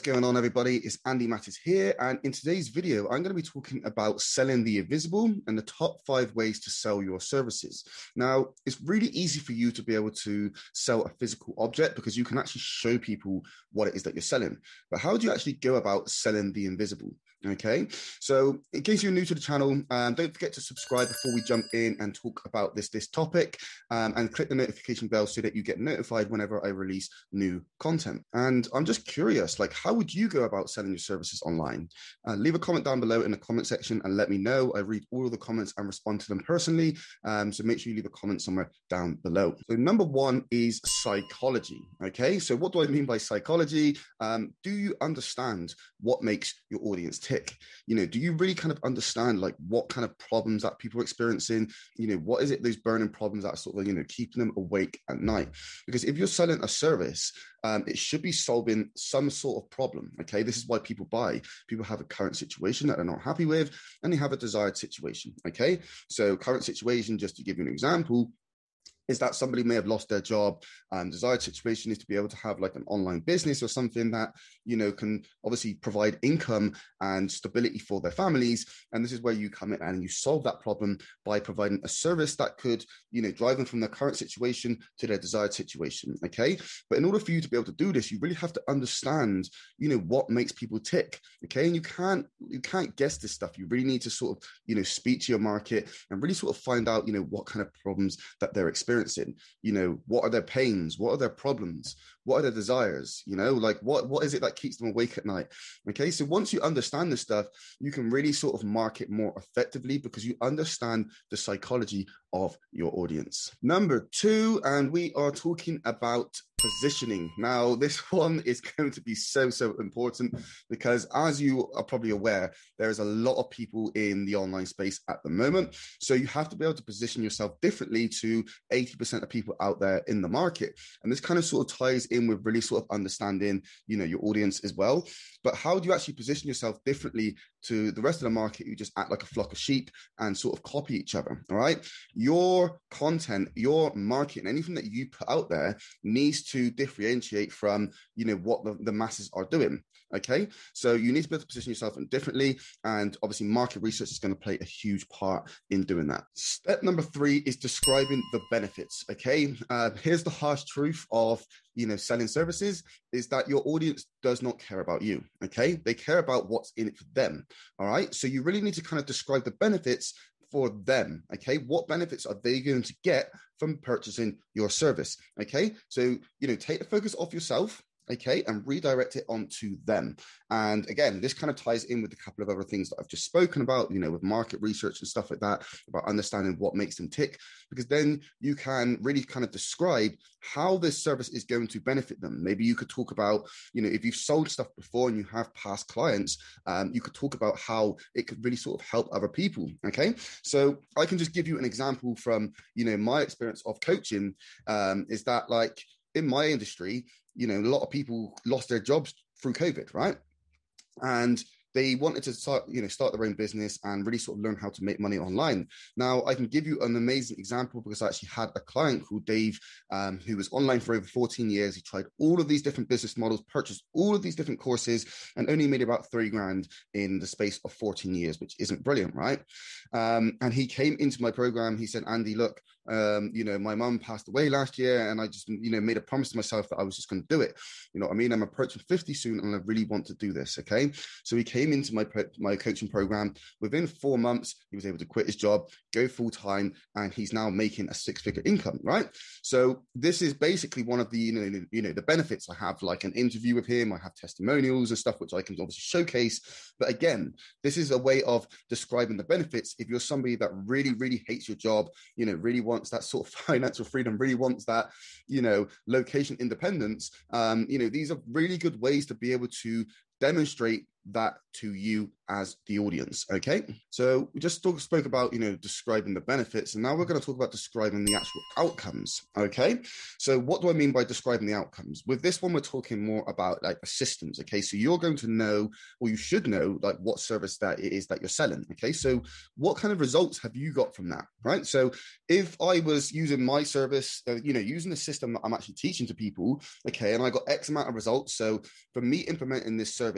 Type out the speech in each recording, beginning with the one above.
What's going on, everybody? It's Andy Mattis here. And in today's video, I'm going to be talking about selling the invisible and the top five ways to sell your services. Now, it's really easy for you to be able to sell a physical object because you can actually show people what it is that you're selling. But how do you actually go about selling the invisible? Okay, so in case you're new to the channel, um, don't forget to subscribe before we jump in and talk about this this topic, um, and click the notification bell so that you get notified whenever I release new content. And I'm just curious, like, how would you go about selling your services online? Uh, leave a comment down below in the comment section and let me know. I read all the comments and respond to them personally, um, so make sure you leave a comment somewhere down below. So number one is psychology. Okay, so what do I mean by psychology? Um, do you understand what makes your audience tick? You know, do you really kind of understand like what kind of problems that people are experiencing? You know, what is it those burning problems that sort of you know keeping them awake at night? Because if you're selling a service, um, it should be solving some sort of problem. Okay, this is why people buy. People have a current situation that they're not happy with, and they have a desired situation. Okay, so current situation, just to give you an example, is that somebody may have lost their job and desired situation is to be able to have like an online business or something that you know can obviously provide income and stability for their families. And this is where you come in and you solve that problem by providing a service that could you know drive them from their current situation to their desired situation okay? But in order for you to be able to do this you really have to understand you know what makes people tick okay? And you can't you can't guess this stuff. You really need to sort of you know speak to your market and really sort of find out you know what kind of problems that they're experiencing experiencing you know what are their pains? What are their problems? What are their desires? You know like what what is it that keeps them awake at night? Okay so once you understand this stuff you can really sort of market more effectively because you understand the psychology of your audience. Number two and we are talking about positioning. Now, this one is going to be so, so important because, as you are probably aware, there is a lot of people in the online space at the moment. So, you have to be able to position yourself differently to 80% of people out there in the market. And this kind of sort of ties in with really sort of understanding, you know, your audience as well. But how do you actually position yourself differently to the rest of the market who just act like a flock of sheep and sort of copy each other? All right. Your content, your marketing, anything that you put out there needs to differentiate from, you know, what the, the masses are doing. Okay. So you need to be able to position yourself differently. And obviously, market research is going to play a huge part in doing that. Step number three is describing the benefits. Okay. Uh, here's the harsh truth of you know selling services is that your audience does not care about you okay they care about what's in it for them all right so you really need to kind of describe the benefits for them okay what benefits are they going to get from purchasing your service okay so you know take the focus off yourself okay, and redirect it onto them. And again, this kind of ties in with a couple of other things that I've just spoken about, you know, with market research and stuff like that, about understanding what makes them tick, because then you can really kind of describe how this service is going to benefit them. Maybe you could talk about, you know, if you've sold stuff before and you have past clients, um, you could talk about how it could really sort of help other people. Okay. So I can just give you an example from, you know, my experience of coaching um, is that like, in my industry, you know, a lot of people lost their jobs through COVID, right? And they wanted to start, you know, start their own business and really sort of learn how to make money online. Now, I can give you an amazing example because I actually had a client called Dave, um, who was online for over 14 years. He tried all of these different business models, purchased all of these different courses, and only made about three grand in the space of 14 years, which isn't brilliant, right? Um, and he came into my program. He said, Andy, look, um, you know, my mum passed away last year, and I just, you know, made a promise to myself that I was just going to do it. You know what I mean? I'm approaching 50 soon, and I really want to do this. Okay, so he came into my my coaching program. Within four months, he was able to quit his job, go full time, and he's now making a six figure income. Right. So this is basically one of the you know you know the benefits. I have like an interview with him. I have testimonials and stuff which I can obviously showcase. But again, this is a way of describing the benefits. If you're somebody that really really hates your job, you know, really wants that sort of financial freedom, really wants that you know location independence. Um, you know, these are really good ways to be able to demonstrate that to you as the audience. Okay. So we just talk, spoke about, you know, describing the benefits, and now we're going to talk about describing the actual outcomes. Okay. So what do I mean by describing the outcomes? With this one, we're talking more about like the systems. Okay. So you're going to know, or you should know, like what service that it is that you're selling. Okay. So what kind of results have you got from that? Right. So if I was using my service, uh, you know, using the system that I'm actually teaching to people, okay, and I got X amount of results. So for me implementing this service,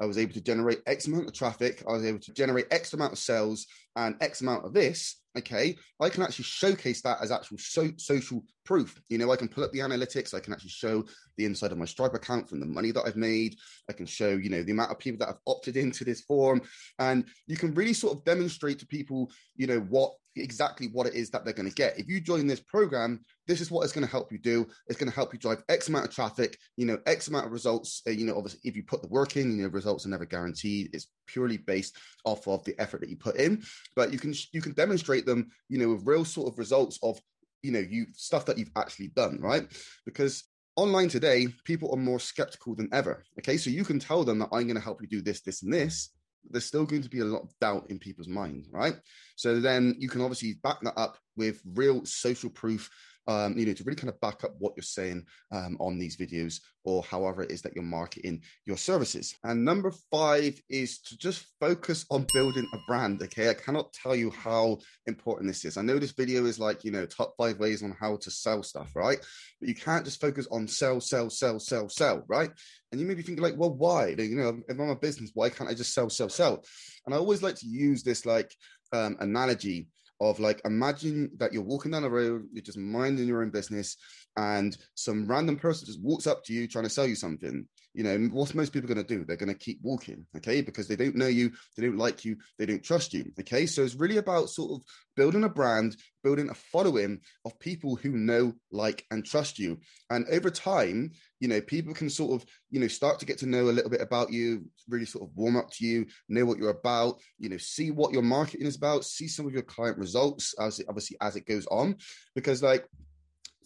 I was able to generate X amount of traffic. I was able to generate X amount of sales and X amount of this. Okay, I can actually showcase that as actual so- social proof. You know, I can pull up the analytics. I can actually show the inside of my Stripe account from the money that I've made. I can show, you know, the amount of people that have opted into this form, and you can really sort of demonstrate to people, you know, what exactly what it is that they're going to get. If you join this program, this is what it's going to help you do. It's going to help you drive X amount of traffic, you know, X amount of results. Uh, you know, obviously, if you put the work in, you know, results are never guaranteed. It's purely based off of the effort that you put in. But you can you can demonstrate them, you know, with real sort of results of, you know, you stuff that you've actually done, right? Because online today, people are more skeptical than ever. Okay, so you can tell them that I'm going to help you do this, this, and this, there's still going to be a lot of doubt in people's minds, right? So then you can obviously back that up with real social proof um, you know, to really kind of back up what you're saying um, on these videos or however it is that you're marketing your services. And number five is to just focus on building a brand. Okay. I cannot tell you how important this is. I know this video is like, you know, top five ways on how to sell stuff, right? But you can't just focus on sell, sell, sell, sell, sell, right? And you may be thinking like, well, why? You know, if I'm a business, why can't I just sell, sell, sell? And I always like to use this like um, analogy of like imagine that you're walking down the road, you're just minding your own business, and some random person just walks up to you trying to sell you something. You know, what's most people going to do? They're going to keep walking, okay, because they don't know you, they don't like you, they don't trust you, okay. So it's really about sort of building a brand, building a following of people who know, like, and trust you. And over time, you know, people can sort of, you know, start to get to know a little bit about you, really sort of warm up to you, know what you're about, you know, see what your marketing is about, see some of your client results as it, obviously as it goes on, because like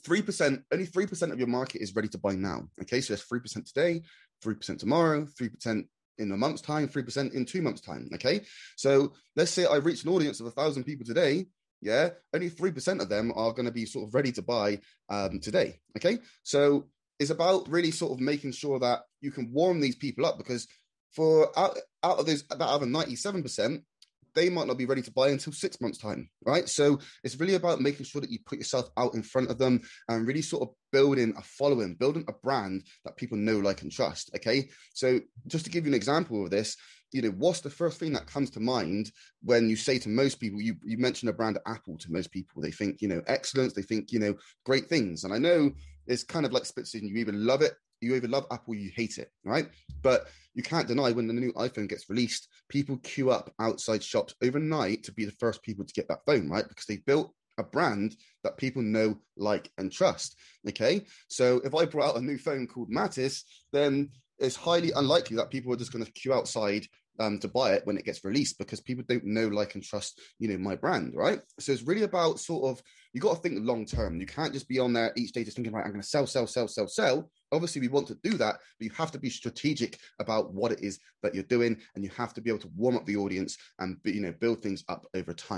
3%, only 3% of your market is ready to buy now. Okay, so that's 3% today, 3% tomorrow, 3% in a month's time, 3% in two months' time. Okay, so let's say I reach an audience of a thousand people today. Yeah, only 3% of them are going to be sort of ready to buy um, today. Okay, so it's about really sort of making sure that you can warm these people up because for out, out of those, that other 97%, they might not be ready to buy until six months' time, right? So it's really about making sure that you put yourself out in front of them and really sort of building a following, building a brand that people know, like, and trust. Okay. So just to give you an example of this, you know, what's the first thing that comes to mind when you say to most people, you, you mention a brand Apple to most people, they think, you know, excellence, they think, you know, great things. And I know it's kind of like splits in, you either love it you either love Apple, you hate it, right? But you can't deny when the new iPhone gets released, people queue up outside shops overnight to be the first people to get that phone, right? Because they built a brand that people know, like, and trust. Okay. So if I brought out a new phone called Mattis, then it's highly unlikely that people are just going to queue outside um, to buy it when it gets released because people don't know, like, and trust, you know, my brand, right? So it's really about sort of you got to think long term. You can't just be on there each day just thinking, right, I'm going to sell, sell, sell, sell, sell. Obviously, we want to do that, but you have to be strategic about what it is that you're doing, and you have to be able to warm up the audience and you know build things up over time.